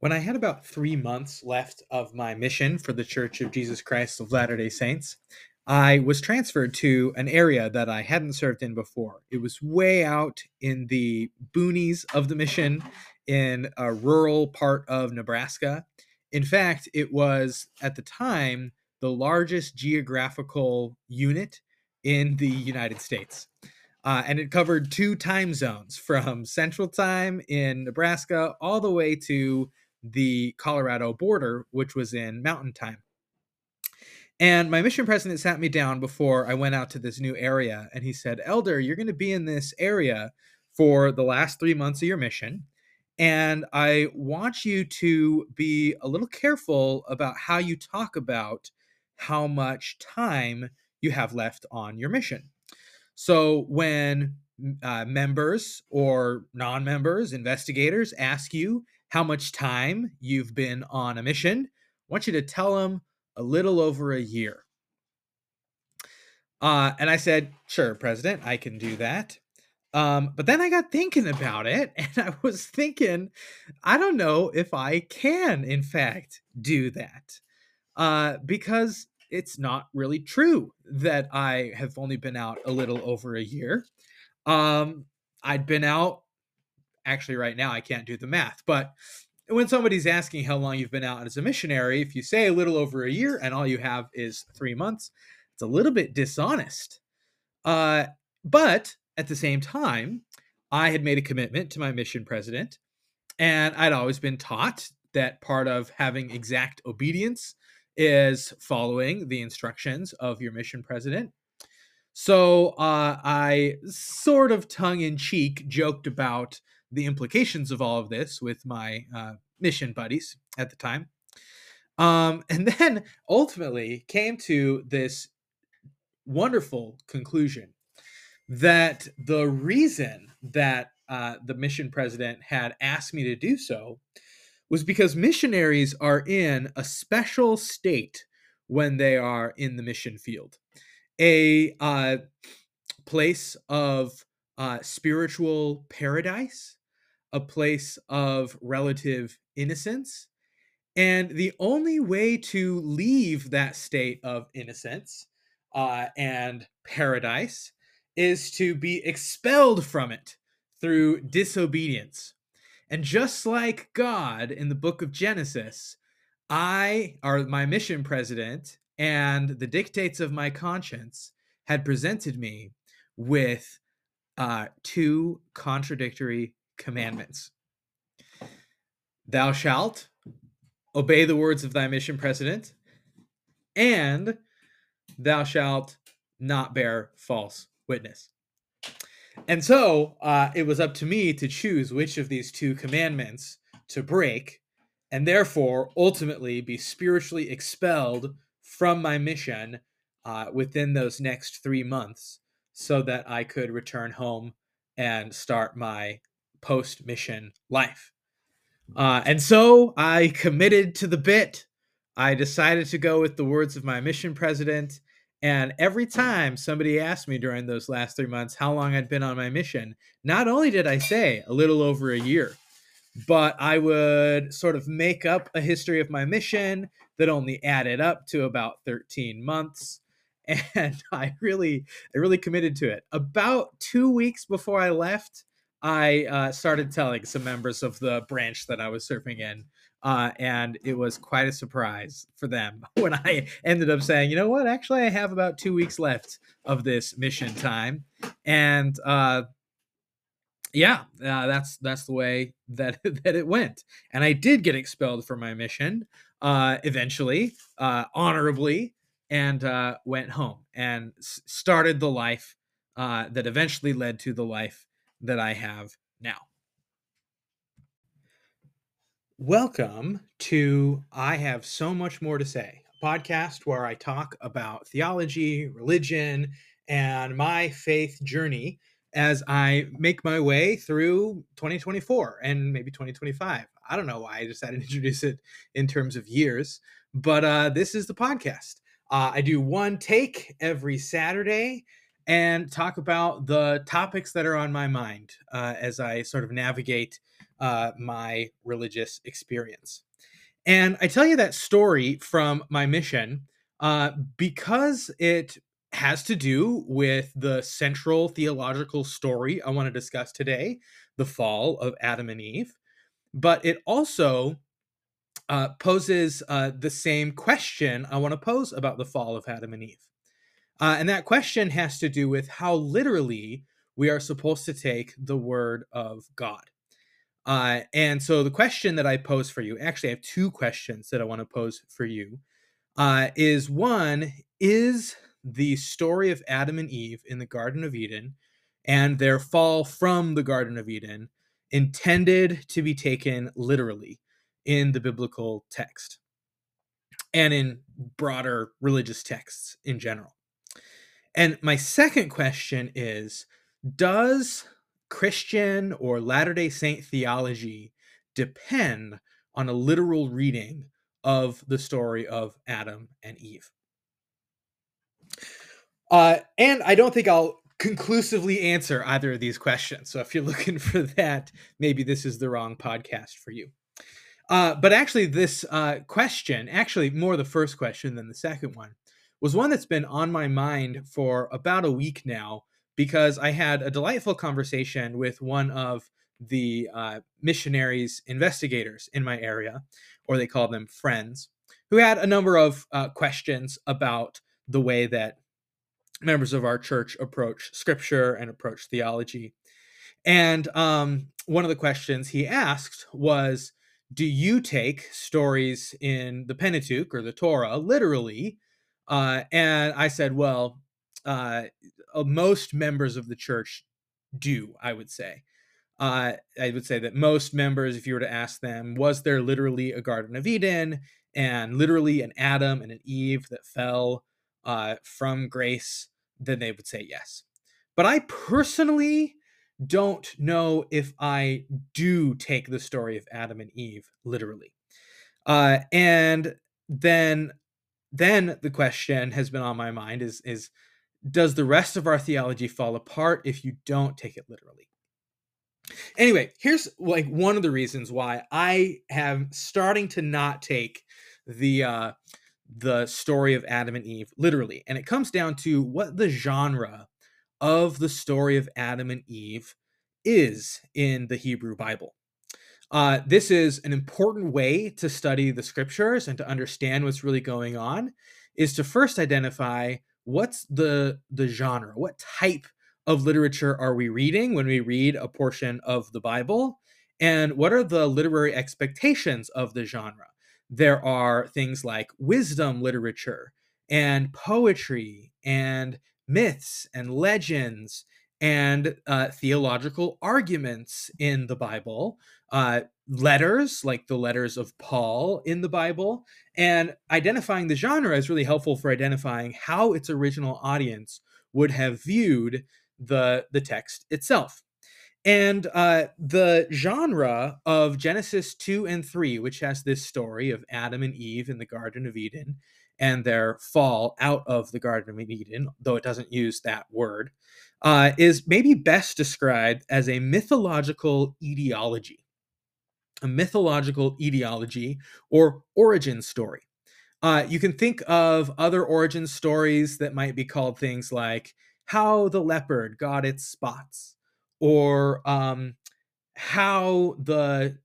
When I had about three months left of my mission for the Church of Jesus Christ of Latter day Saints, I was transferred to an area that I hadn't served in before. It was way out in the boonies of the mission in a rural part of Nebraska. In fact, it was at the time the largest geographical unit in the United States. Uh, and it covered two time zones from Central Time in Nebraska all the way to the Colorado border, which was in mountain time. And my mission president sat me down before I went out to this new area, and he said, Elder, you're going to be in this area for the last three months of your mission. And I want you to be a little careful about how you talk about how much time you have left on your mission. So when uh, members or non members, investigators ask you how much time you've been on a mission. I want you to tell them a little over a year. Uh, and I said, sure, President, I can do that. Um, but then I got thinking about it, and I was thinking, I don't know if I can, in fact, do that. Uh, because it's not really true that I have only been out a little over a year. Um, I'd been out actually right now I can't do the math, but when somebody's asking how long you've been out as a missionary, if you say a little over a year and all you have is three months, it's a little bit dishonest. Uh, but at the same time, I had made a commitment to my mission president, and I'd always been taught that part of having exact obedience is following the instructions of your mission president. So uh, I sort of tongue in cheek joked about the implications of all of this with my uh, mission buddies at the time. Um, and then ultimately came to this wonderful conclusion that the reason that uh, the mission president had asked me to do so was because missionaries are in a special state when they are in the mission field, a uh, place of uh, spiritual paradise a place of relative innocence. And the only way to leave that state of innocence uh, and paradise is to be expelled from it through disobedience. And just like God in the book of Genesis, I, or my mission president, and the dictates of my conscience had presented me with uh, two contradictory commandments. Thou shalt obey the words of thy mission president, and thou shalt not bear false witness. And so uh, it was up to me to choose which of these two commandments to break, and therefore ultimately be spiritually expelled from my mission uh, within those next three months so that I could return home and start my post mission life. Uh, and so I committed to the bit. I decided to go with the words of my mission president. And every time somebody asked me during those last three months how long I'd been on my mission, not only did I say a little over a year, but I would sort of make up a history of my mission that only added up to about 13 months. And I really, I really committed to it. About two weeks before I left, I uh, started telling some members of the branch that I was serving in. Uh, and it was quite a surprise for them when I ended up saying, you know what, actually, I have about two weeks left of this mission time. And uh, yeah, uh, that's that's the way that that it went. And I did get expelled from my mission uh, eventually, uh, honorably, and uh, went home and s- started the life uh, that eventually led to the life that I have now. Welcome to I Have So Much More to Say, a podcast where I talk about theology, religion, and my faith journey as I make my way through 2024 and maybe 2025. I don't know why I decided to introduce it in terms of years, but uh, this is the podcast. Uh, I do one take every Saturday and talk about the topics that are on my mind uh, as I sort of navigate uh, my religious experience. And I tell you that story from my mission uh, because it has to do with the central theological story I want to discuss today the fall of Adam and Eve. But it also uh, poses uh, the same question I want to pose about the fall of Adam and Eve. Uh, and that question has to do with how literally we are supposed to take the word of God. Uh, and so the question that I pose for you, actually, I have two questions that I want to pose for you. Uh, is one, is the story of Adam and Eve in the Garden of Eden and their fall from the Garden of Eden intended to be taken literally in the biblical text and in broader religious texts in general? And my second question is Does Christian or Latter day Saint theology depend on a literal reading of the story of Adam and Eve? Uh, and I don't think I'll conclusively answer either of these questions. So if you're looking for that, maybe this is the wrong podcast for you. Uh, but actually, this uh, question, actually more the first question than the second one, was one that's been on my mind for about a week now because I had a delightful conversation with one of the uh, missionaries investigators in my area, or they call them friends, who had a number of uh, questions about the way that members of our church approach scripture and approach theology. And um, one of the questions he asked was Do you take stories in the Pentateuch or the Torah literally? Uh, and I said, Well, uh, uh, most members of the church do, I would say. Uh, I would say that most members, if you were to ask them, was there literally a Garden of Eden and literally an Adam and an Eve that fell uh, from grace, then they would say yes. But I personally don't know if I do take the story of Adam and Eve literally. Uh, and then, then the question has been on my mind is is does the rest of our theology fall apart if you don't take it literally? Anyway, here's like one of the reasons why I am starting to not take the uh the story of Adam and Eve literally. And it comes down to what the genre of the story of Adam and Eve is in the Hebrew Bible. Uh, this is an important way to study the scriptures and to understand what's really going on is to first identify what's the the genre what type of literature are we reading when we read a portion of the bible and what are the literary expectations of the genre? There are things like wisdom literature and poetry and myths and legends and uh, theological arguments in the bible uh, letters like the letters of Paul in the Bible. And identifying the genre is really helpful for identifying how its original audience would have viewed the, the text itself. And uh, the genre of Genesis 2 and 3, which has this story of Adam and Eve in the Garden of Eden and their fall out of the Garden of Eden, though it doesn't use that word, uh, is maybe best described as a mythological etiology a mythological etiology or origin story. Uh, you can think of other origin stories that might be called things like how the leopard got its spots, or um, how the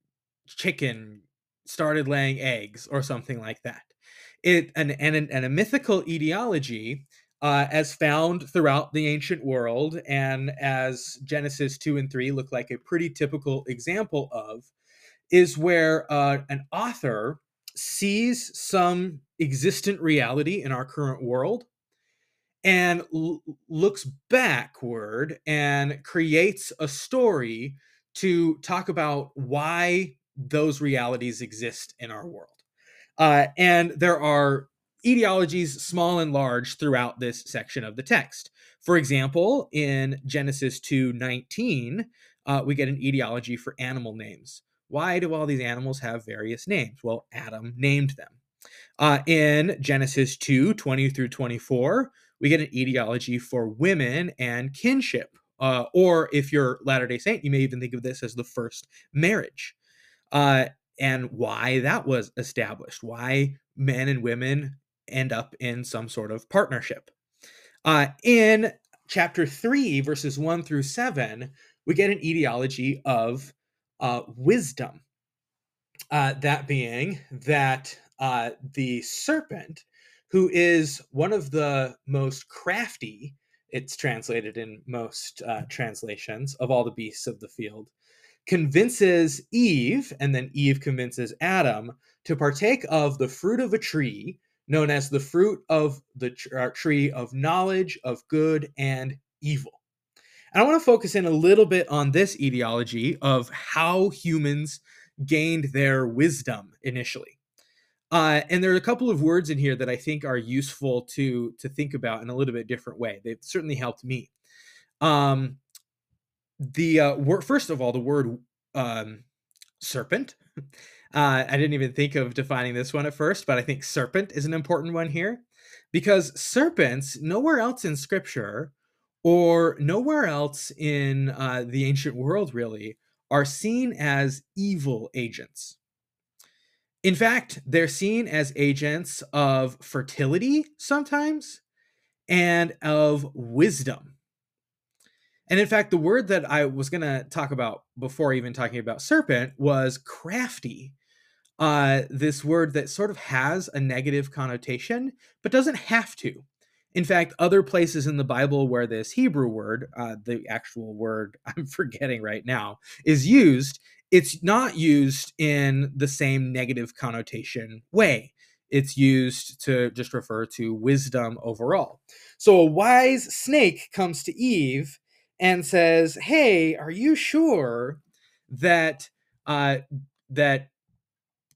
chicken started laying eggs, or something like that. It and and, and a mythical etiology uh, as found throughout the ancient world, and as Genesis two and three look like a pretty typical example of, is where uh, an author sees some existent reality in our current world and l- looks backward and creates a story to talk about why those realities exist in our world. Uh, and there are etiologies, small and large, throughout this section of the text. For example, in Genesis 2 19, uh, we get an etiology for animal names. Why do all these animals have various names? Well, Adam named them. Uh, in Genesis 2 20 through 24, we get an etiology for women and kinship. Uh, or if you're Latter day Saint, you may even think of this as the first marriage. Uh, and why that was established, why men and women end up in some sort of partnership. Uh, in chapter 3, verses 1 through 7, we get an etiology of uh, wisdom. Uh, that being that uh, the serpent, who is one of the most crafty, it's translated in most uh, translations, of all the beasts of the field, convinces Eve, and then Eve convinces Adam to partake of the fruit of a tree known as the fruit of the uh, tree of knowledge of good and evil. And I want to focus in a little bit on this etiology of how humans gained their wisdom initially. Uh, and there are a couple of words in here that I think are useful to to think about in a little bit different way. They've certainly helped me. Um, the uh, word, first of all, the word um, serpent. Uh, I didn't even think of defining this one at first, but I think serpent is an important one here because serpents, nowhere else in scripture or nowhere else in uh, the ancient world really, are seen as evil agents. In fact, they're seen as agents of fertility sometimes and of wisdom. And in fact, the word that I was going to talk about before even talking about serpent was crafty uh, this word that sort of has a negative connotation, but doesn't have to. In fact, other places in the Bible where this Hebrew word, uh, the actual word I'm forgetting right now, is used, it's not used in the same negative connotation way. It's used to just refer to wisdom overall. So a wise snake comes to Eve and says, "Hey, are you sure that uh, that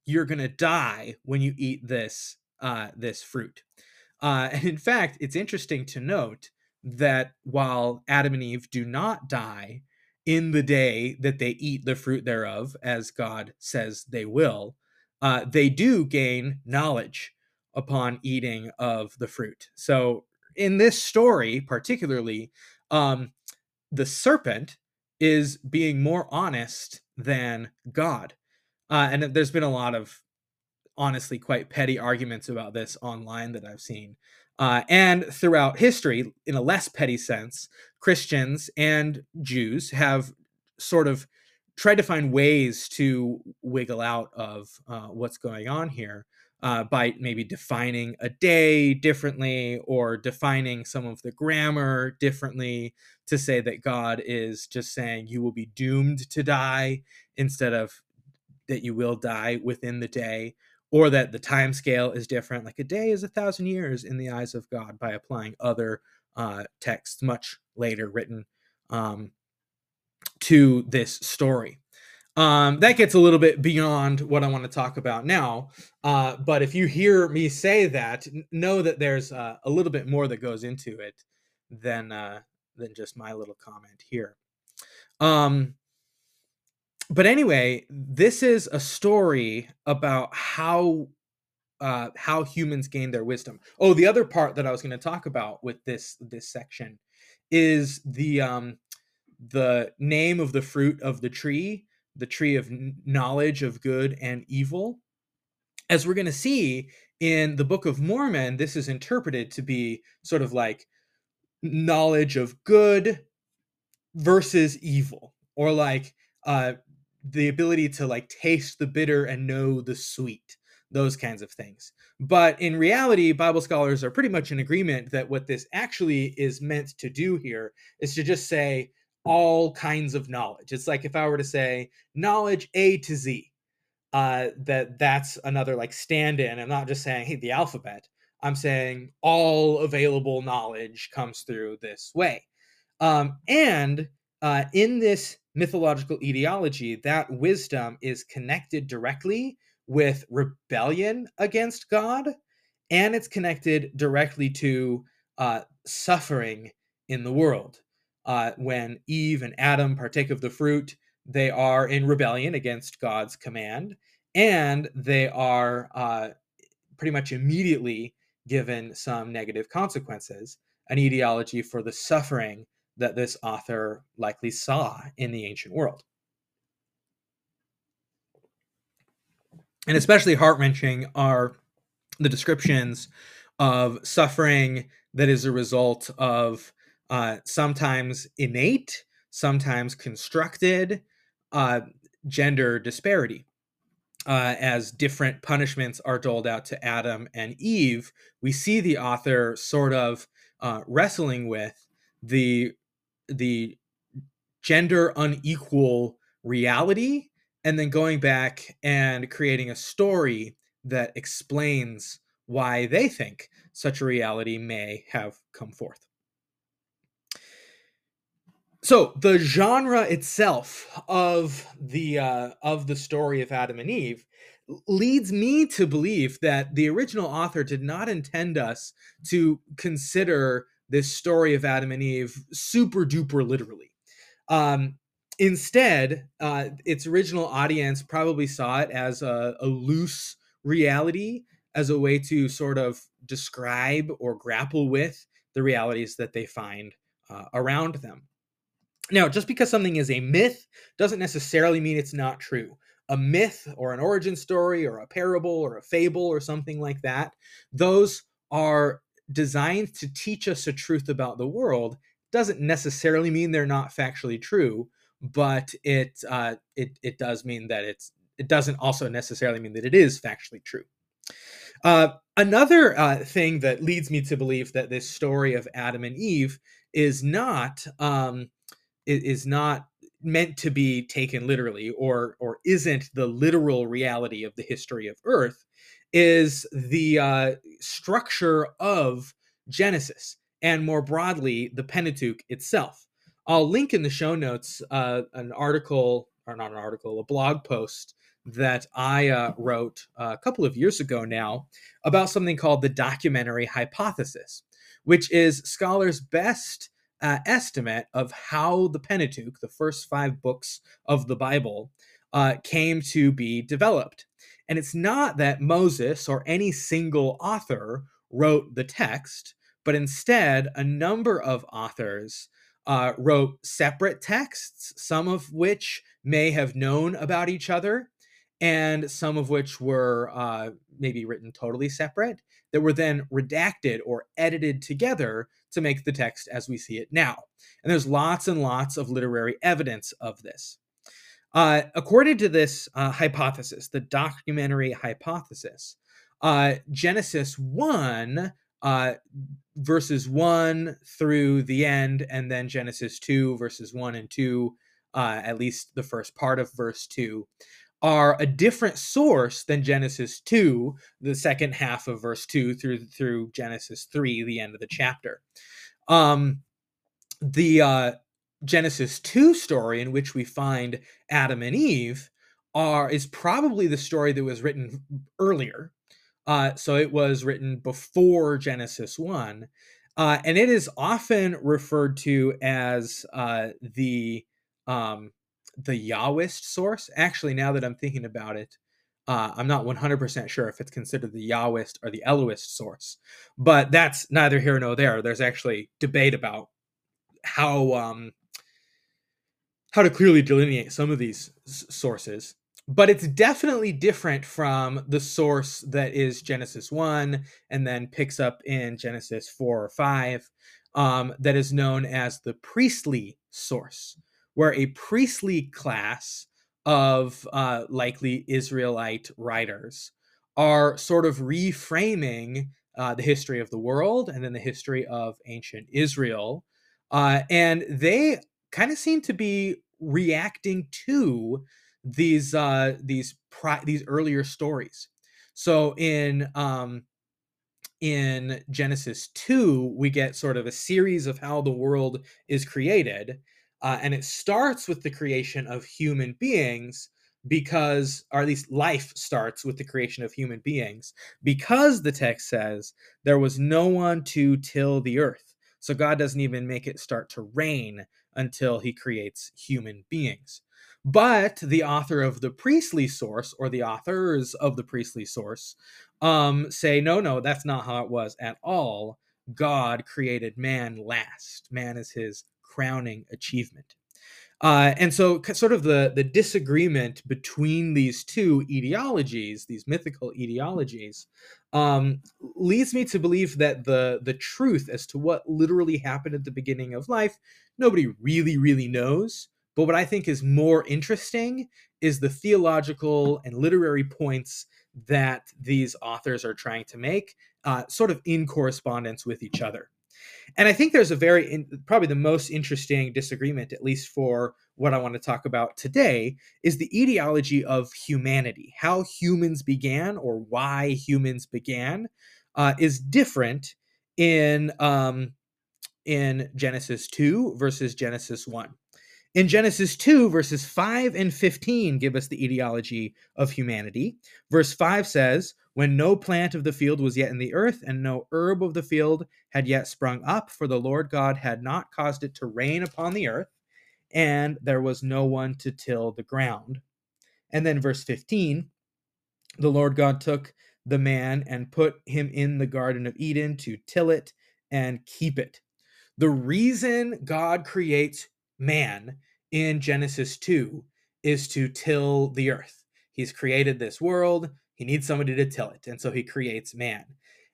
you're gonna die when you eat this uh, this fruit. Uh, and in fact, it's interesting to note that while Adam and Eve do not die in the day that they eat the fruit thereof, as God says they will, uh, they do gain knowledge upon eating of the fruit. So in this story, particularly, um, the serpent is being more honest than God. Uh, and there's been a lot of honestly quite petty arguments about this online that I've seen. Uh, and throughout history, in a less petty sense, Christians and Jews have sort of tried to find ways to wiggle out of uh, what's going on here uh, by maybe defining a day differently or defining some of the grammar differently to say that God is just saying you will be doomed to die instead of that you will die within the day or that the time scale is different like a day is a thousand years in the eyes of god by applying other uh, texts much later written um, to this story. Um, that gets a little bit beyond what i want to talk about now uh, but if you hear me say that know that there's uh, a little bit more that goes into it than uh, than just my little comment here. Um, but anyway, this is a story about how uh, how humans gain their wisdom. Oh, the other part that I was going to talk about with this this section is the um, the name of the fruit of the tree, the tree of knowledge of good and evil. As we're going to see in the Book of Mormon, this is interpreted to be sort of like knowledge of good versus evil, or like uh, the ability to like taste the bitter and know the sweet those kinds of things. But in reality bible scholars are pretty much in agreement that what this actually is meant to do here is to just say all kinds of knowledge. It's like if i were to say knowledge a to z uh, that that's another like stand-in. I'm not just saying hey the alphabet. I'm saying all available knowledge comes through this way. Um, and uh, in this mythological etiology, that wisdom is connected directly with rebellion against God, and it's connected directly to uh, suffering in the world. Uh, when Eve and Adam partake of the fruit, they are in rebellion against God's command, and they are uh, pretty much immediately given some negative consequences, an etiology for the suffering that this author likely saw in the ancient world. And especially heart wrenching are the descriptions of suffering that is a result of uh, sometimes innate, sometimes constructed uh, gender disparity. Uh, as different punishments are doled out to Adam and Eve, we see the author sort of uh, wrestling with the the gender unequal reality and then going back and creating a story that explains why they think such a reality may have come forth. So the genre itself of the uh, of the story of Adam and Eve leads me to believe that the original author did not intend us to consider this story of Adam and Eve super duper literally. Um, instead, uh, its original audience probably saw it as a, a loose reality, as a way to sort of describe or grapple with the realities that they find uh, around them. Now, just because something is a myth doesn't necessarily mean it's not true. A myth or an origin story or a parable or a fable or something like that, those are designed to teach us a truth about the world. Doesn't necessarily mean they're not factually true, but it uh, it it does mean that it's it doesn't also necessarily mean that it is factually true. Uh, another uh, thing that leads me to believe that this story of Adam and Eve is not um, is not meant to be taken literally or or isn't the literal reality of the history of earth is the uh, structure of genesis and more broadly the pentateuch itself i'll link in the show notes uh, an article or not an article a blog post that i uh, wrote a couple of years ago now about something called the documentary hypothesis which is scholars best uh, estimate of how the Pentateuch, the first five books of the Bible, uh, came to be developed. And it's not that Moses or any single author wrote the text, but instead, a number of authors uh, wrote separate texts, some of which may have known about each other, and some of which were uh, maybe written totally separate, that were then redacted or edited together to make the text as we see it now. And there's lots and lots of literary evidence of this. Uh, according to this uh, hypothesis, the documentary hypothesis, uh, Genesis 1, uh, verses 1 through the end, and then Genesis 2, verses 1 and 2, uh, at least the first part of verse 2, are a different source than Genesis 2, the second half of verse 2 through through Genesis 3, the end of the chapter. Um the uh Genesis 2 story in which we find Adam and Eve are is probably the story that was written earlier. Uh, so it was written before Genesis 1. Uh, and it is often referred to as uh, the um, the Yahwist source. Actually, now that I'm thinking about it, uh, I'm not 100% sure if it's considered the Yahwist or the Elohist source, but that's neither here nor there. There's actually debate about how um, how to clearly delineate some of these s- sources. But it's definitely different from the source that is Genesis 1 and then picks up in Genesis 4 or 5, um, that is known as the priestly source where a priestly class of uh, likely Israelite writers are sort of reframing uh, the history of the world and then the history of ancient Israel. Uh, and they kind of seem to be reacting to these uh, these pri- these earlier stories. So in um, in Genesis 2, we get sort of a series of how the world is created. Uh, and it starts with the creation of human beings because, or at least life starts with the creation of human beings, because the text says there was no one to till the earth. So God doesn't even make it start to rain until he creates human beings. But the author of the priestly source, or the authors of the priestly source, um, say, no, no, that's not how it was at all. God created man last. Man is his crowning achievement. Uh, and so, sort of the the disagreement between these two ideologies, these mythical ideologies, um, leads me to believe that the the truth as to what literally happened at the beginning of life, nobody really, really knows. But what I think is more interesting is the theological and literary points that these authors are trying to make, uh, sort of in correspondence with each other. And I think there's a very, in, probably the most interesting disagreement, at least for what I want to talk about today, is the etiology of humanity. How humans began or why humans began uh, is different in um, in Genesis 2 versus Genesis 1. In Genesis 2, verses 5 and 15 give us the etiology of humanity. Verse 5 says, When no plant of the field was yet in the earth, and no herb of the field had yet sprung up, for the Lord God had not caused it to rain upon the earth, and there was no one to till the ground. And then verse 15, the Lord God took the man and put him in the Garden of Eden to till it and keep it. The reason God creates man in Genesis 2 is to till the earth. He's created this world, he needs somebody to till it, and so he creates man.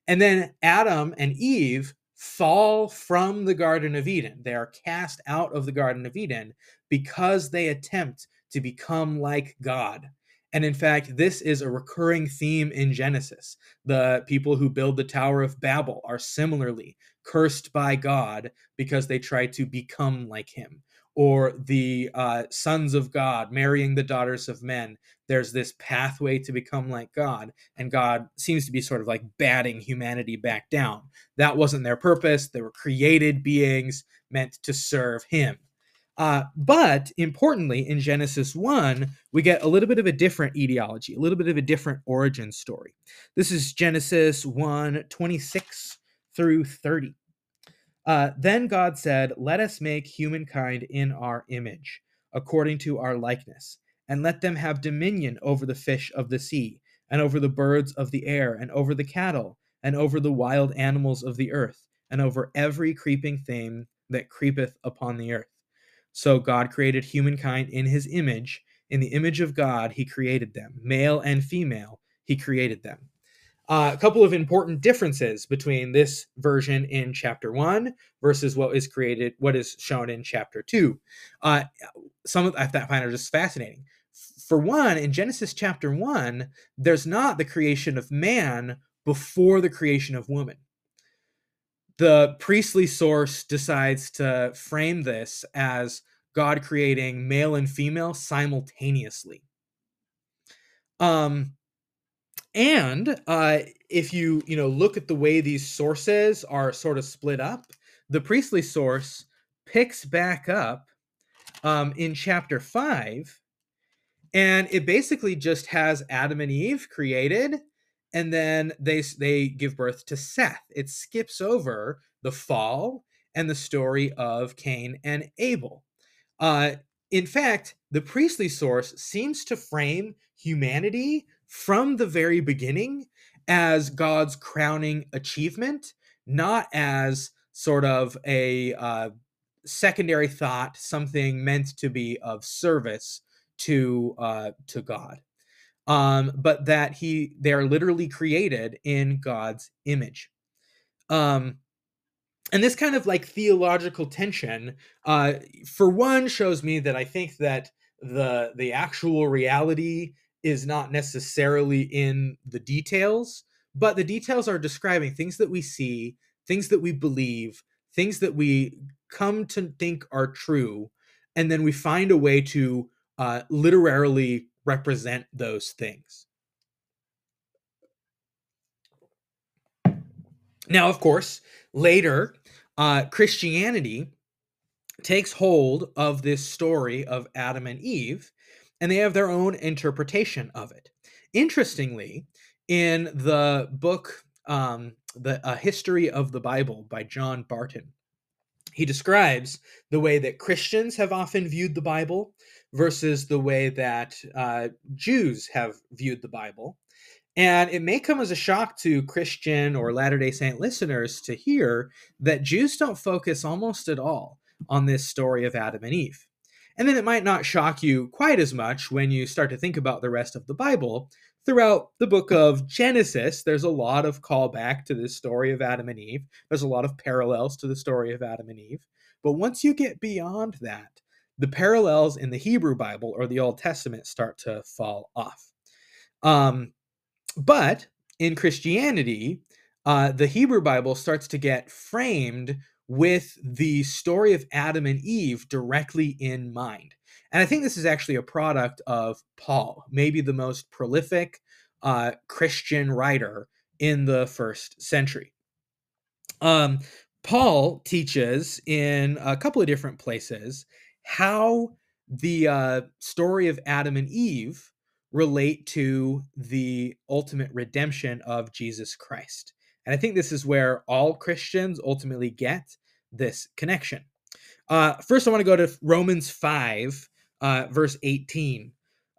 And then Adam and Eve fall from the Garden of Eden. They are cast out of the Garden of Eden because they attempt to become like God. And in fact, this is a recurring theme in Genesis. The people who build the Tower of Babel are similarly cursed by God because they try to become like him or the uh, sons of God marrying the daughters of men. There's this pathway to become like God, and God seems to be sort of like batting humanity back down. That wasn't their purpose. They were created beings meant to serve Him. Uh, but importantly, in Genesis 1, we get a little bit of a different etiology, a little bit of a different origin story. This is Genesis 1 26 through 30. Uh, then God said, Let us make humankind in our image, according to our likeness, and let them have dominion over the fish of the sea, and over the birds of the air, and over the cattle, and over the wild animals of the earth, and over every creeping thing that creepeth upon the earth. So God created humankind in his image. In the image of God, he created them. Male and female, he created them. Uh, a couple of important differences between this version in chapter one versus what is created, what is shown in chapter two. Uh, some of I find are just fascinating. For one, in Genesis chapter one, there's not the creation of man before the creation of woman. The priestly source decides to frame this as God creating male and female simultaneously. Um, and uh, if you you know look at the way these sources are sort of split up, the priestly source picks back up um, in chapter five, and it basically just has Adam and Eve created, and then they they give birth to Seth. It skips over the fall and the story of Cain and Abel. Uh, in fact, the priestly source seems to frame humanity from the very beginning as God's crowning achievement, not as sort of a uh, secondary thought, something meant to be of service to uh, to God, um, but that he they are literally created in God's image. Um, and this kind of like theological tension, uh, for one, shows me that I think that the the actual reality is not necessarily in the details, but the details are describing things that we see, things that we believe, things that we come to think are true, and then we find a way to uh, literarily represent those things. Now, of course, later, uh, Christianity takes hold of this story of Adam and Eve and they have their own interpretation of it. Interestingly, in the book um, the a history of the bible by john barton he describes the way that christians have often viewed the bible versus the way that uh, jews have viewed the bible and it may come as a shock to christian or latter day saint listeners to hear that jews don't focus almost at all on this story of Adam and Eve. And then it might not shock you quite as much when you start to think about the rest of the Bible. Throughout the book of Genesis, there's a lot of callback to this story of Adam and Eve. There's a lot of parallels to the story of Adam and Eve. But once you get beyond that, the parallels in the Hebrew Bible or the Old Testament start to fall off. Um, but in Christianity, uh, the Hebrew Bible starts to get framed with the story of Adam and Eve directly in mind. And I think this is actually a product of Paul, maybe the most prolific uh, Christian writer in the first century. Um, Paul teaches in a couple of different places how the uh, story of Adam and Eve relate to the ultimate redemption of Jesus Christ. And I think this is where all Christians ultimately get this connection. Uh, first, I want to go to Romans 5, uh, verse 18.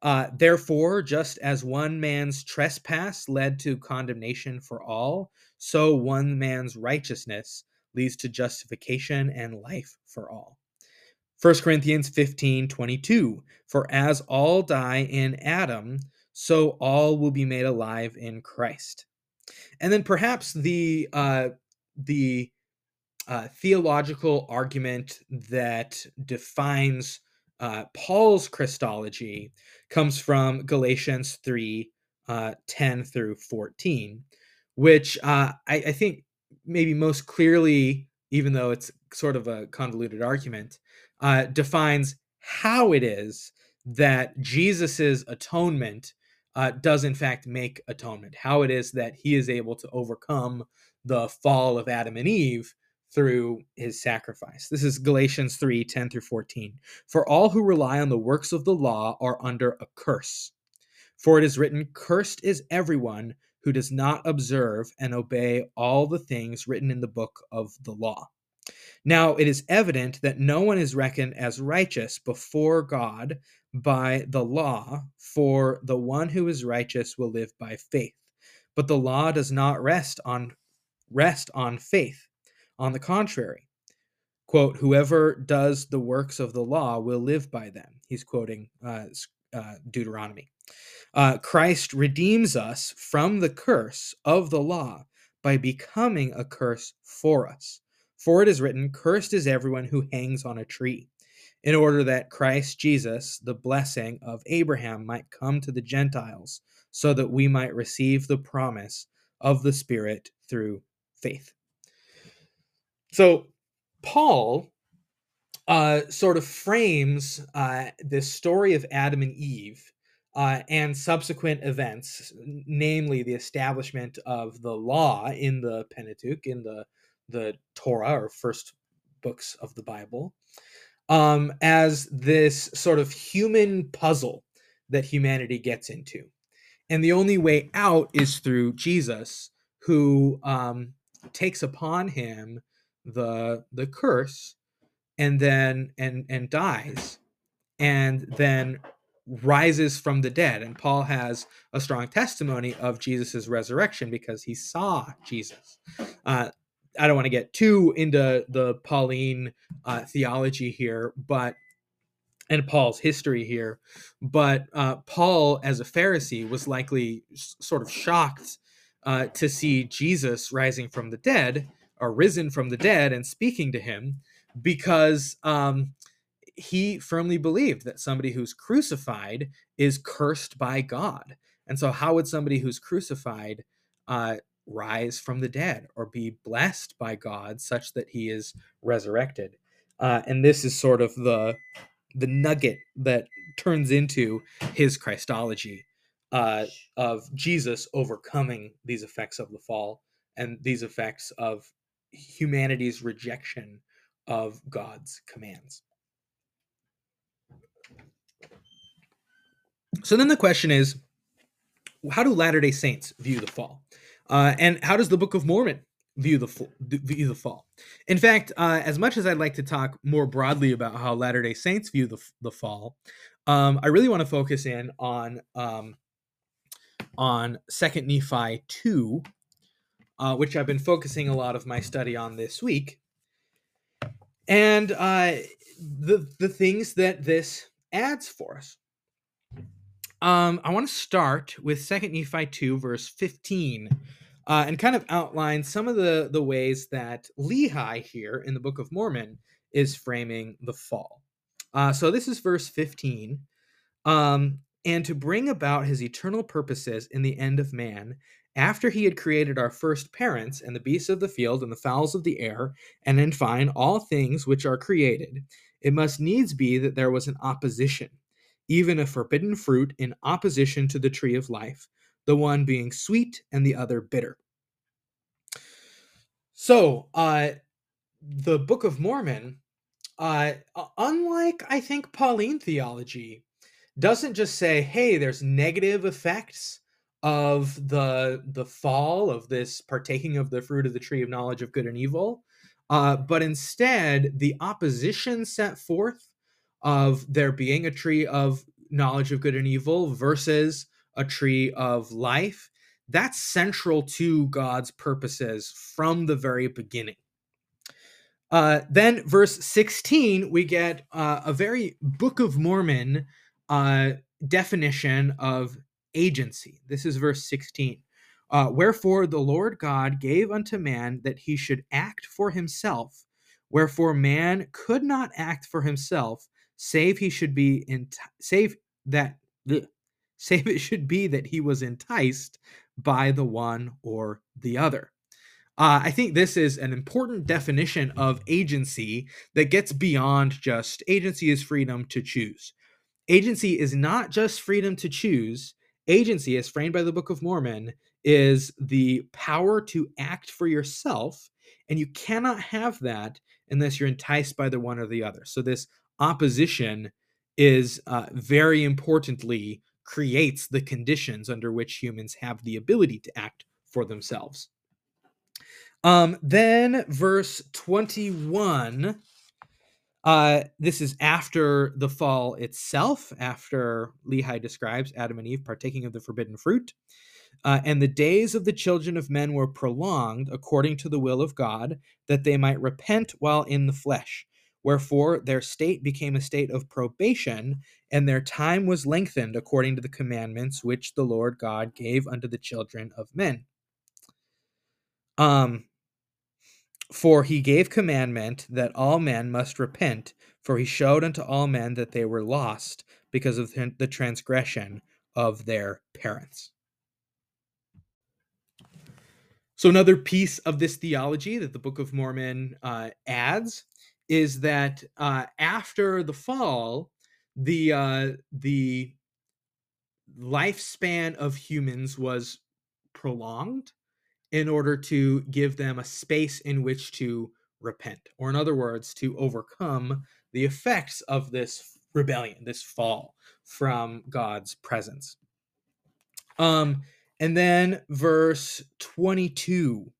Uh, Therefore, just as one man's trespass led to condemnation for all, so one man's righteousness leads to justification and life for all. 1 Corinthians 15 22. For as all die in Adam, so all will be made alive in Christ. And then perhaps the uh, the uh, theological argument that defines uh, Paul's Christology comes from Galatians 3 uh, 10 through 14, which uh, I, I, think maybe most clearly, even though it's sort of a convoluted argument, uh, defines how it is that Jesus's atonement uh, does in fact make atonement, how it is that he is able to overcome the fall of Adam and Eve through his sacrifice. This is Galatians 3 10 through 14. For all who rely on the works of the law are under a curse. For it is written, Cursed is everyone who does not observe and obey all the things written in the book of the law. Now it is evident that no one is reckoned as righteous before God by the law, for the one who is righteous will live by faith. But the law does not rest on rest on faith. On the contrary, quote, whoever does the works of the law will live by them. He's quoting uh, uh, Deuteronomy. Uh, Christ redeems us from the curse of the law by becoming a curse for us. For it is written, Cursed is everyone who hangs on a tree, in order that Christ Jesus, the blessing of Abraham, might come to the Gentiles, so that we might receive the promise of the Spirit through faith. So Paul uh, sort of frames uh, this story of Adam and Eve uh, and subsequent events, namely the establishment of the law in the Pentateuch, in the the Torah or first books of the Bible, um, as this sort of human puzzle that humanity gets into, and the only way out is through Jesus, who um, takes upon him the the curse and then and and dies and then rises from the dead. And paul has a strong testimony of jesus' resurrection because he saw jesus. Uh, i don't want to get too into the pauline uh, theology here but and paul's history here but uh, paul as a pharisee was likely sort of shocked uh, to see jesus rising from the dead are risen from the dead and speaking to him because um, he firmly believed that somebody who's crucified is cursed by God. And so, how would somebody who's crucified uh, rise from the dead or be blessed by God such that he is resurrected? Uh, and this is sort of the the nugget that turns into his Christology uh, of Jesus overcoming these effects of the fall and these effects of humanity's rejection of God's commands. So then the question is how do Latter day Saints view the fall? Uh, and how does the Book of Mormon view the, view the fall? In fact, uh, as much as I'd like to talk more broadly about how Latter day Saints view the, the fall, um, I really want to focus in on um, on Second Nephi 2, uh, which I've been focusing a lot of my study on this week. and uh, the the things that this adds for us. Um, I want to start with Second Nephi two verse fifteen, uh, and kind of outline some of the the ways that Lehi here in the Book of Mormon is framing the fall. Uh, so this is verse fifteen. Um, and to bring about his eternal purposes in the end of man, after he had created our first parents and the beasts of the field and the fowls of the air, and in fine all things which are created, it must needs be that there was an opposition, even a forbidden fruit in opposition to the tree of life, the one being sweet and the other bitter. So, uh, the Book of Mormon, uh, unlike I think Pauline theology, doesn't just say, "Hey, there's negative effects of the the fall of this partaking of the fruit of the tree of knowledge of good and evil uh, but instead the opposition set forth of there being a tree of knowledge of good and evil versus a tree of life that's central to god's purposes from the very beginning uh, then verse 16 we get uh, a very book of mormon uh, definition of agency. This is verse 16. Uh, Wherefore the Lord God gave unto man that he should act for himself, wherefore man could not act for himself, save he should be in save that ugh, save it should be that he was enticed by the one or the other. Uh, I think this is an important definition of agency that gets beyond just agency is freedom to choose. Agency is not just freedom to choose, agency, as framed by the Book of Mormon, is the power to act for yourself, and you cannot have that unless you're enticed by the one or the other. So this opposition is uh, very importantly creates the conditions under which humans have the ability to act for themselves. Um, then verse 21 uh, this is after the fall itself, after Lehi describes Adam and Eve partaking of the forbidden fruit. Uh, and the days of the children of men were prolonged according to the will of God, that they might repent while in the flesh. Wherefore their state became a state of probation, and their time was lengthened according to the commandments which the Lord God gave unto the children of men. Um, for he gave commandment that all men must repent, for he showed unto all men that they were lost because of the transgression of their parents. So, another piece of this theology that the Book of Mormon uh, adds is that uh, after the fall, the uh, the lifespan of humans was prolonged in order to give them a space in which to repent, or in other words, to overcome the effects of this rebellion, this fall from God's presence. Um, and then verse 22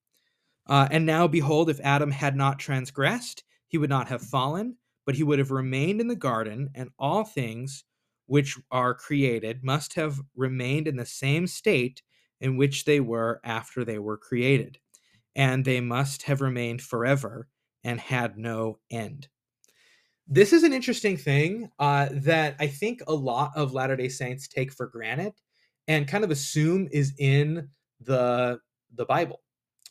uh, And now behold, if Adam had not transgressed, he would not have fallen, but he would have remained in the garden, and all things which are created must have remained in the same state in which they were after they were created, and they must have remained forever and had no end. This is an interesting thing uh, that I think a lot of Latter day Saints take for granted and kind of assume is in the, the Bible,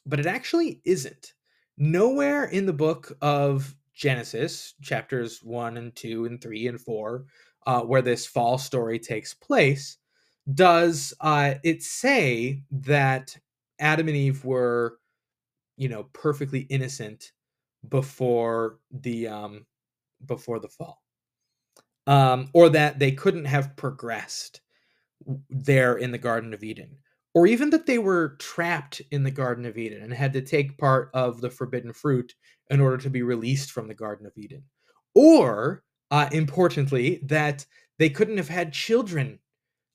but it actually isn't. Nowhere in the book of Genesis, chapters 1 and 2 and 3 and 4, uh, where this fall story takes place, does uh, it say that Adam and Eve were, you know, perfectly innocent before the um, before the fall, um, or that they couldn't have progressed there in the Garden of Eden, or even that they were trapped in the Garden of Eden and had to take part of the forbidden fruit in order to be released from the Garden of Eden, or uh, importantly, that they couldn't have had children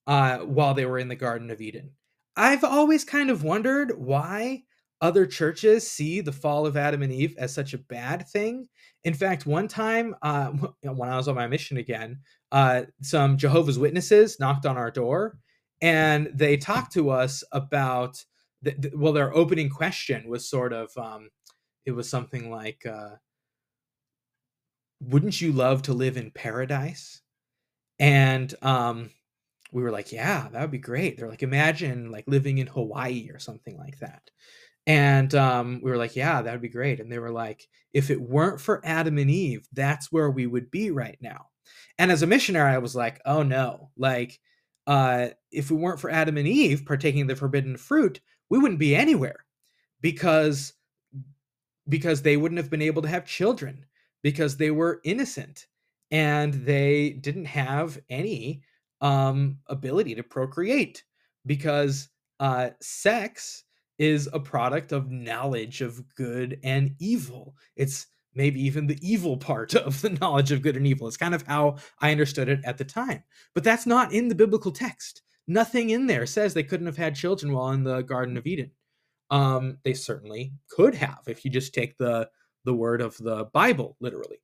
uh, while they were in the Garden of Eden. I've always kind of wondered why other churches see the fall of Adam and Eve as such a bad thing. In fact, one time uh, when I was on my mission again, uh, some Jehovah's Witnesses knocked on our door and they talked to us about, the, the, well, their opening question was sort of, um, it was something like, uh, wouldn't you love to live in paradise? And um, we were like, yeah, that would be great. They're like, imagine like living in Hawaii or something like that. And um, we were like, yeah, that would be great. And they were like, if it weren't for Adam and Eve, that's where we would be right now. And as a missionary, I was like, oh no, like, uh, if we weren't for Adam and Eve partaking of the forbidden fruit, we wouldn't be anywhere because because they wouldn't have been able to have children because they were innocent and they didn't have any um, ability to procreate because uh, sex is a product of knowledge of good and evil. It's maybe even the evil part of the knowledge of good and evil. It's kind of how I understood it at the time. But that's not in the biblical text. Nothing in there says they couldn't have had children while in the Garden of Eden. Um, they certainly could have if you just take the the word of the Bible literally.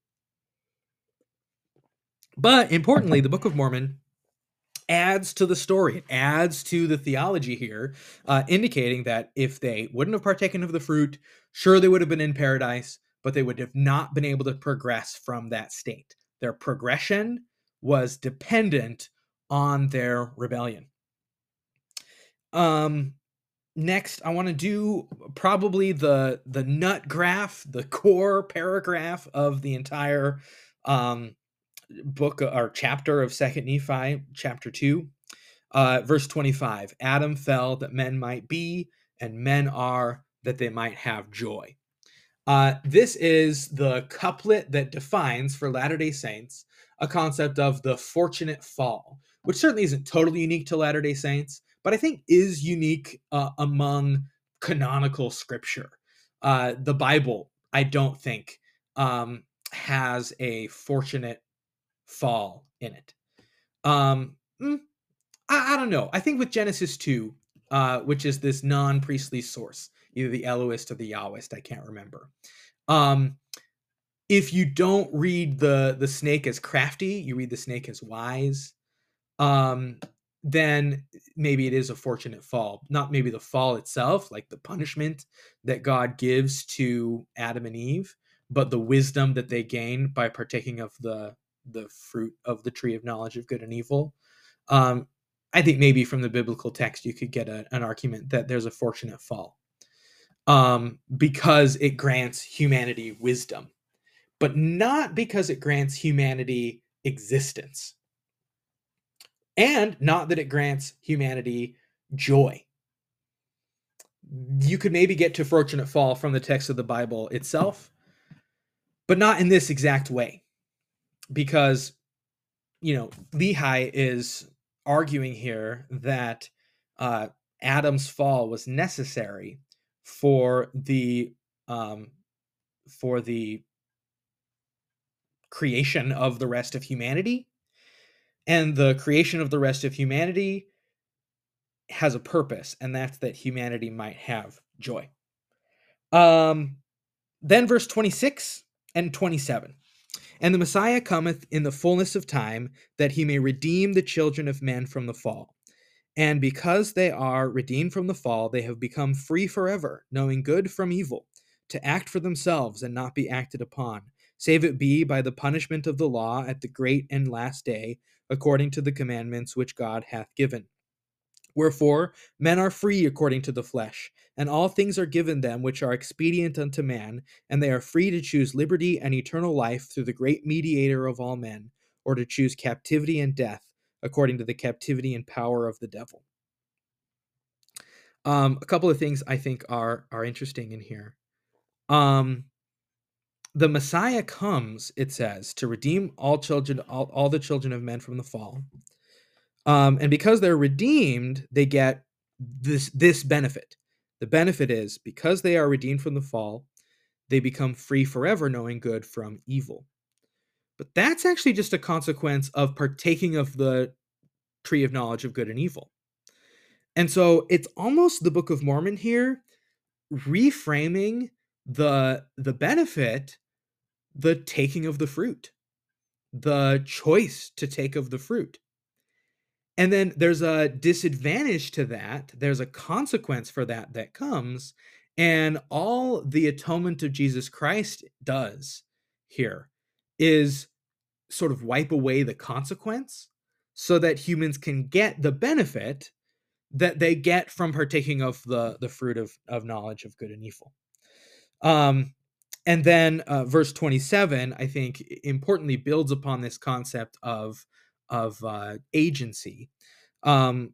But importantly, the Book of Mormon adds to the story, it adds to the theology here, uh, indicating that if they wouldn't have partaken of the fruit, sure, they would have been in paradise, but they would have not been able to progress from that state. Their progression was dependent on their rebellion. Um, next, I want to do probably the the nut graph, the core paragraph of the entire um, book uh, or chapter of Second Nephi, chapter two, uh, verse twenty-five. Adam fell that men might be, and men are that they might have joy. Uh, this is the couplet that defines for Latter day Saints a concept of the fortunate fall, which certainly isn't totally unique to Latter day Saints, but I think is unique uh, among canonical scripture. Uh, the Bible, I don't think, um, has a fortunate fall in it. Um, mm, I, I, don't know. I think with Genesis 2, uh, which is this non priestly source, either the Elohist or the Yahwist, I can't remember. Um, if you don't read the the snake as crafty, you read the snake as wise. Um, then maybe it is a fortunate fall. Not maybe the fall itself, like the punishment that God gives to Adam and Eve, but the wisdom that they gain by partaking of the the fruit of the tree of knowledge of good and evil. Um, I think maybe from the biblical text you could get a, an argument that there's a fortunate fall um, because it grants humanity wisdom, but not because it grants humanity existence. And not that it grants humanity joy. You could maybe get to fortunate fall from the text of the Bible itself, but not in this exact way. Because, you know, Lehi is arguing here that uh, Adam's fall was necessary for the um, for the creation of the rest of humanity and the creation of the rest of humanity has a purpose and that's that humanity might have joy. Um then verse 26 and 27 and the messiah cometh in the fullness of time that he may redeem the children of men from the fall and because they are redeemed from the fall, they have become free forever, knowing good from evil, to act for themselves and not be acted upon, save it be by the punishment of the law at the great and last day, according to the commandments which God hath given. Wherefore, men are free according to the flesh, and all things are given them which are expedient unto man, and they are free to choose liberty and eternal life through the great mediator of all men, or to choose captivity and death according to the captivity and power of the devil. Um, a couple of things I think are are interesting in here. Um, the Messiah comes, it says, to redeem all children, all, all the children of men from the fall. Um, and because they're redeemed, they get this this benefit. The benefit is because they are redeemed from the fall, they become free forever, knowing good from evil. But that's actually just a consequence of partaking of the tree of knowledge of good and evil. And so it's almost the Book of Mormon here reframing the the benefit the taking of the fruit the choice to take of the fruit and then there's a disadvantage to that there's a consequence for that that comes and all the atonement of Jesus Christ does here is sort of wipe away the consequence so that humans can get the benefit that they get from partaking of the the fruit of of knowledge of good and evil. Um and then uh, verse 27 i think importantly builds upon this concept of of uh, agency um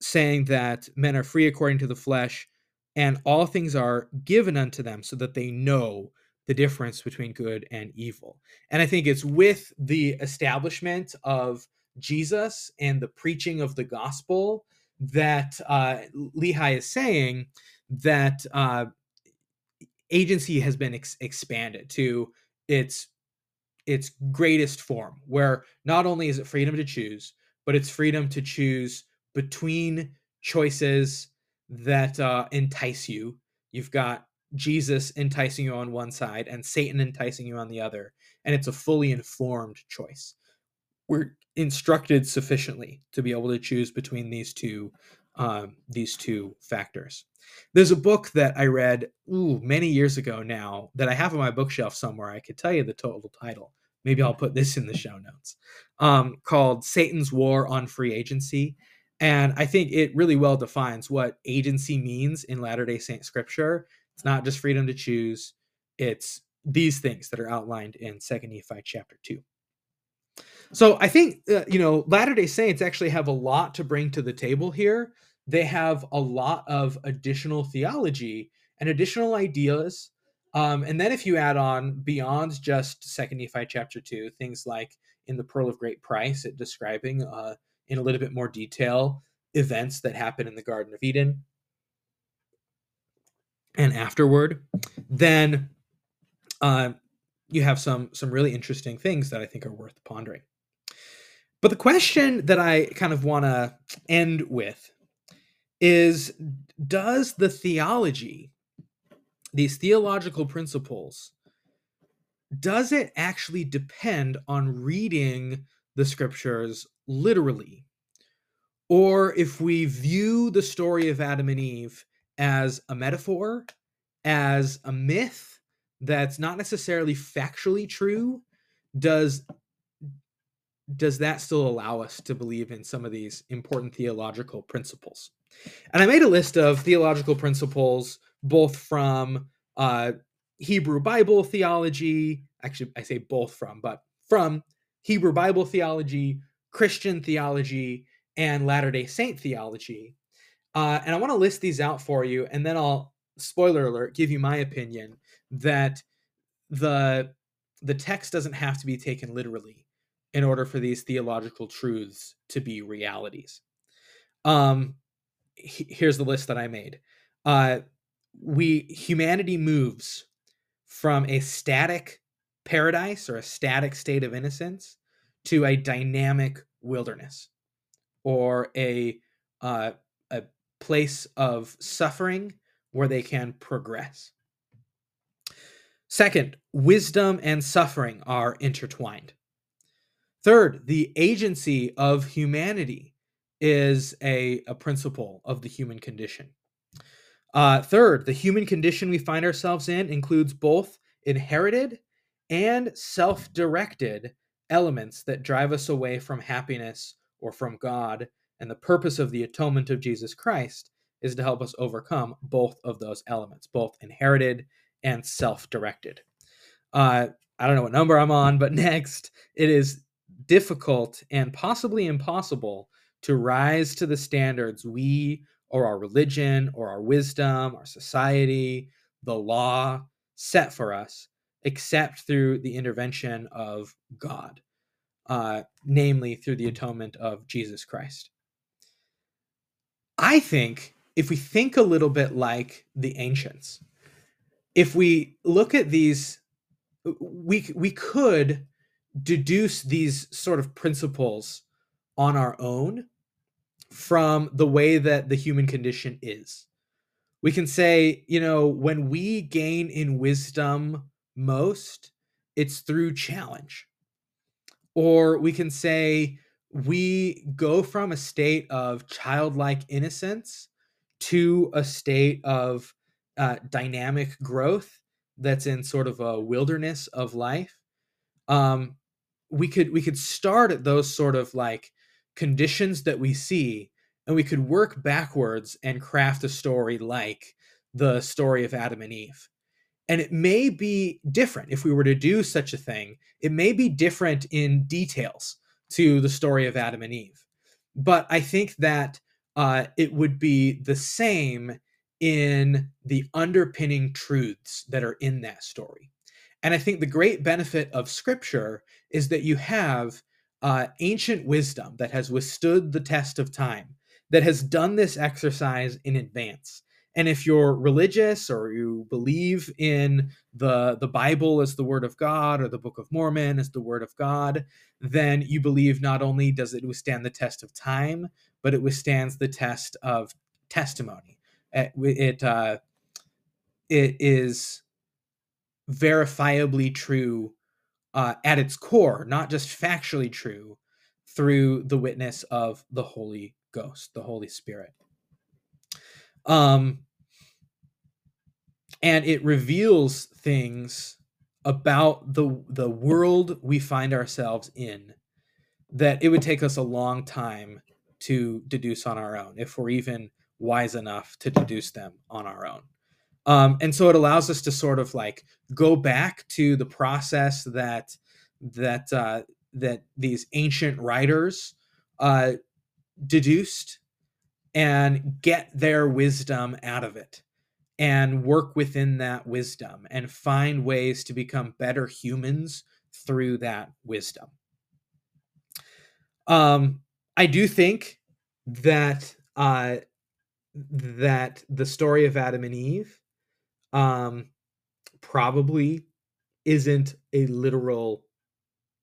saying that men are free according to the flesh and all things are given unto them so that they know the difference between good and evil. And I think it's with the establishment of Jesus and the preaching of the gospel that uh, Lehi is saying that uh, agency has been ex- expanded to its its greatest form, where not only is it freedom to choose, but it's freedom to choose between choices that uh, entice you. You've got Jesus enticing you on one side and Satan enticing you on the other. And it's a fully informed choice. We're instructed sufficiently to be able to choose between these two um, these two factors. There's a book that I read ooh, many years ago now that I have on my bookshelf somewhere. I could tell you the total title. Maybe I'll put this in the show notes. Um, called Satan's War on Free Agency. And I think it really well defines what agency means in Latter day Saint scripture it's not just freedom to choose, it's these things that are outlined in Second Nephi chapter 2. So I think, uh, you know, Latter day Saints actually have a lot to bring to the table here. They have a lot of additional theology and additional ideas. Um, and then if you add on beyond just Second Nephi chapter 2, things like in the Pearl of Great Price, it describing uh, in a little bit more detail events that happen in the Garden of Eden and afterward, then uh, you have some some really interesting things that I think are worth pondering. But the question that I kind of want to end with is does the theology these theological principles does it actually depend on reading the scriptures literally or if we view the story of Adam and Eve as a metaphor, as a myth that's not necessarily factually true, does does that still allow us to believe in some of these important theological principles? And I made a list of theological principles both from uh, Hebrew Bible theology, actually, I say both from, but from Hebrew Bible theology, Christian theology, and Latter day Saint theology. Uh, and I want to list these out for you, and then I'll spoiler alert give you my opinion that the the text doesn't have to be taken literally in order for these theological truths to be realities. Um, here's the list that I made. Uh, we humanity moves from a static paradise or a static state of innocence to a dynamic wilderness or a uh, place of suffering where they can progress. Second, wisdom and suffering are intertwined. Third, the agency of humanity is a, a principle of the human condition. Uh, third, the human condition we find ourselves in includes both inherited and self directed elements that drive us away from happiness or from God and the purpose of the atonement of Jesus Christ is to help us overcome both of those elements, both inherited and self directed. Uh, I don't know what number I'm on, but next, it is difficult and possibly impossible to rise to the standards we or our religion or our wisdom, our society, the law set for us, except through the intervention of God, uh, namely through the atonement of Jesus Christ. I think if we think a little bit like the ancients, if we look at these, we we could deduce these sort of principles on our own from the way that the human condition is. We can say, you know, when we gain in wisdom most, it's through challenge. Or we can say, we go from a state of childlike innocence to a state of uh, dynamic growth that's in sort of a wilderness of life um, we could we could start at those sort of like conditions that we see and we could work backwards and craft a story like the story of Adam and Eve. And it may be different if we were to do such a thing. It may be different in details to the story of Adam and Eve. But I think that uh, it would be the same in the underpinning truths that are in that story. And I think the great benefit of scripture is that you have uh, ancient wisdom that has withstood the test of time, that has done this exercise in advance. And if you're religious or you believe in the, the Bible as the Word of God or the Book of Mormon as the Word of God, then you believe not only does it withstand the test of time, but it withstands the test of testimony. It, it, uh, it is verifiably true uh, at its core, not just factually true, through the witness of the Holy Ghost, the Holy Spirit. Um, and it reveals things about the the world we find ourselves in that it would take us a long time to deduce on our own if we're even wise enough to deduce them on our own. Um, and so it allows us to sort of like go back to the process that that uh, that these ancient writers uh, deduced and get their wisdom out of it and work within that wisdom and find ways to become better humans through that wisdom. Um, I do think that uh, that the story of Adam and Eve um, probably isn't a literal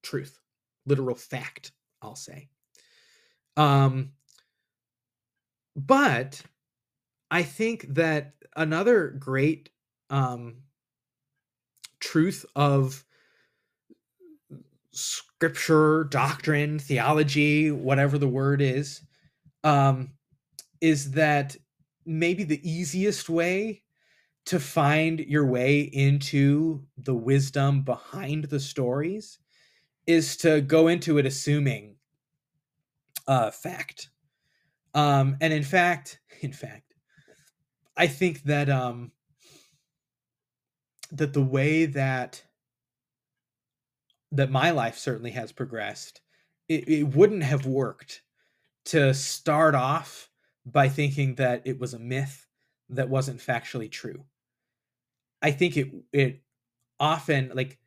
truth, literal fact, I'll say. Um, but I think that another great um, truth of scripture, doctrine, theology, whatever the word is, um, is that maybe the easiest way to find your way into the wisdom behind the stories is to go into it assuming uh fact um and in fact in fact i think that um that the way that that my life certainly has progressed it, it wouldn't have worked to start off by thinking that it was a myth that wasn't factually true. I think it it often like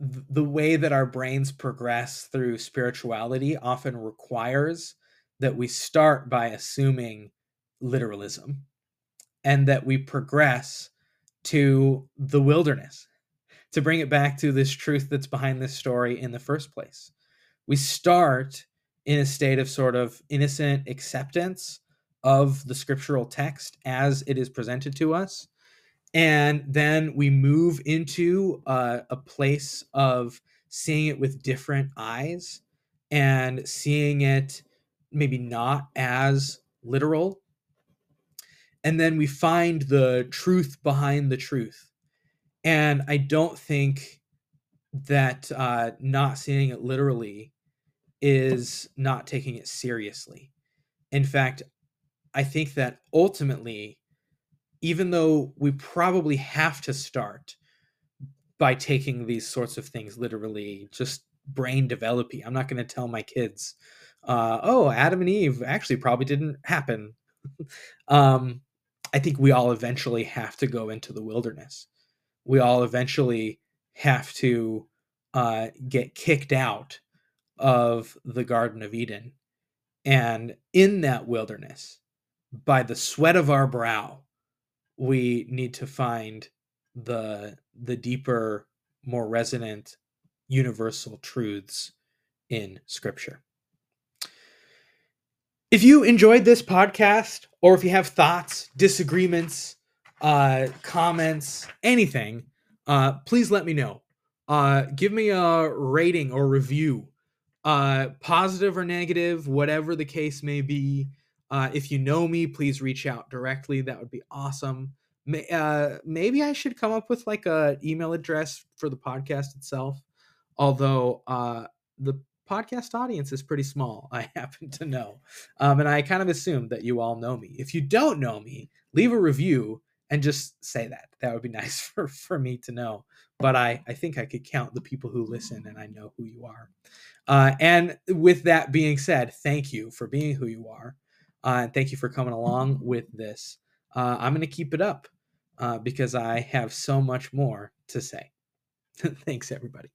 the way that our brains progress through spirituality often requires that we start by assuming literalism and that we progress to the wilderness to bring it back to this truth that's behind this story in the first place. We start in a state of sort of innocent acceptance of the scriptural text as it is presented to us and then we move into uh, a place of seeing it with different eyes and seeing it maybe not as literal and then we find the truth behind the truth and i don't think that uh, not seeing it literally is not taking it seriously in fact i think that ultimately even though we probably have to start by taking these sorts of things literally, just brain developing. I'm not going to tell my kids, uh, oh, Adam and Eve actually probably didn't happen. um, I think we all eventually have to go into the wilderness. We all eventually have to uh, get kicked out of the Garden of Eden. And in that wilderness, by the sweat of our brow, we need to find the the deeper more resonant universal truths in scripture if you enjoyed this podcast or if you have thoughts disagreements uh comments anything uh please let me know uh give me a rating or review uh positive or negative whatever the case may be uh, if you know me, please reach out directly. That would be awesome. May, uh, maybe I should come up with like a email address for the podcast itself. although uh, the podcast audience is pretty small, I happen to know. Um, and I kind of assume that you all know me. If you don't know me, leave a review and just say that. That would be nice for, for me to know. But I, I think I could count the people who listen and I know who you are. Uh, and with that being said, thank you for being who you are. Uh, and thank you for coming along with this. Uh, I'm going to keep it up uh, because I have so much more to say. Thanks, everybody.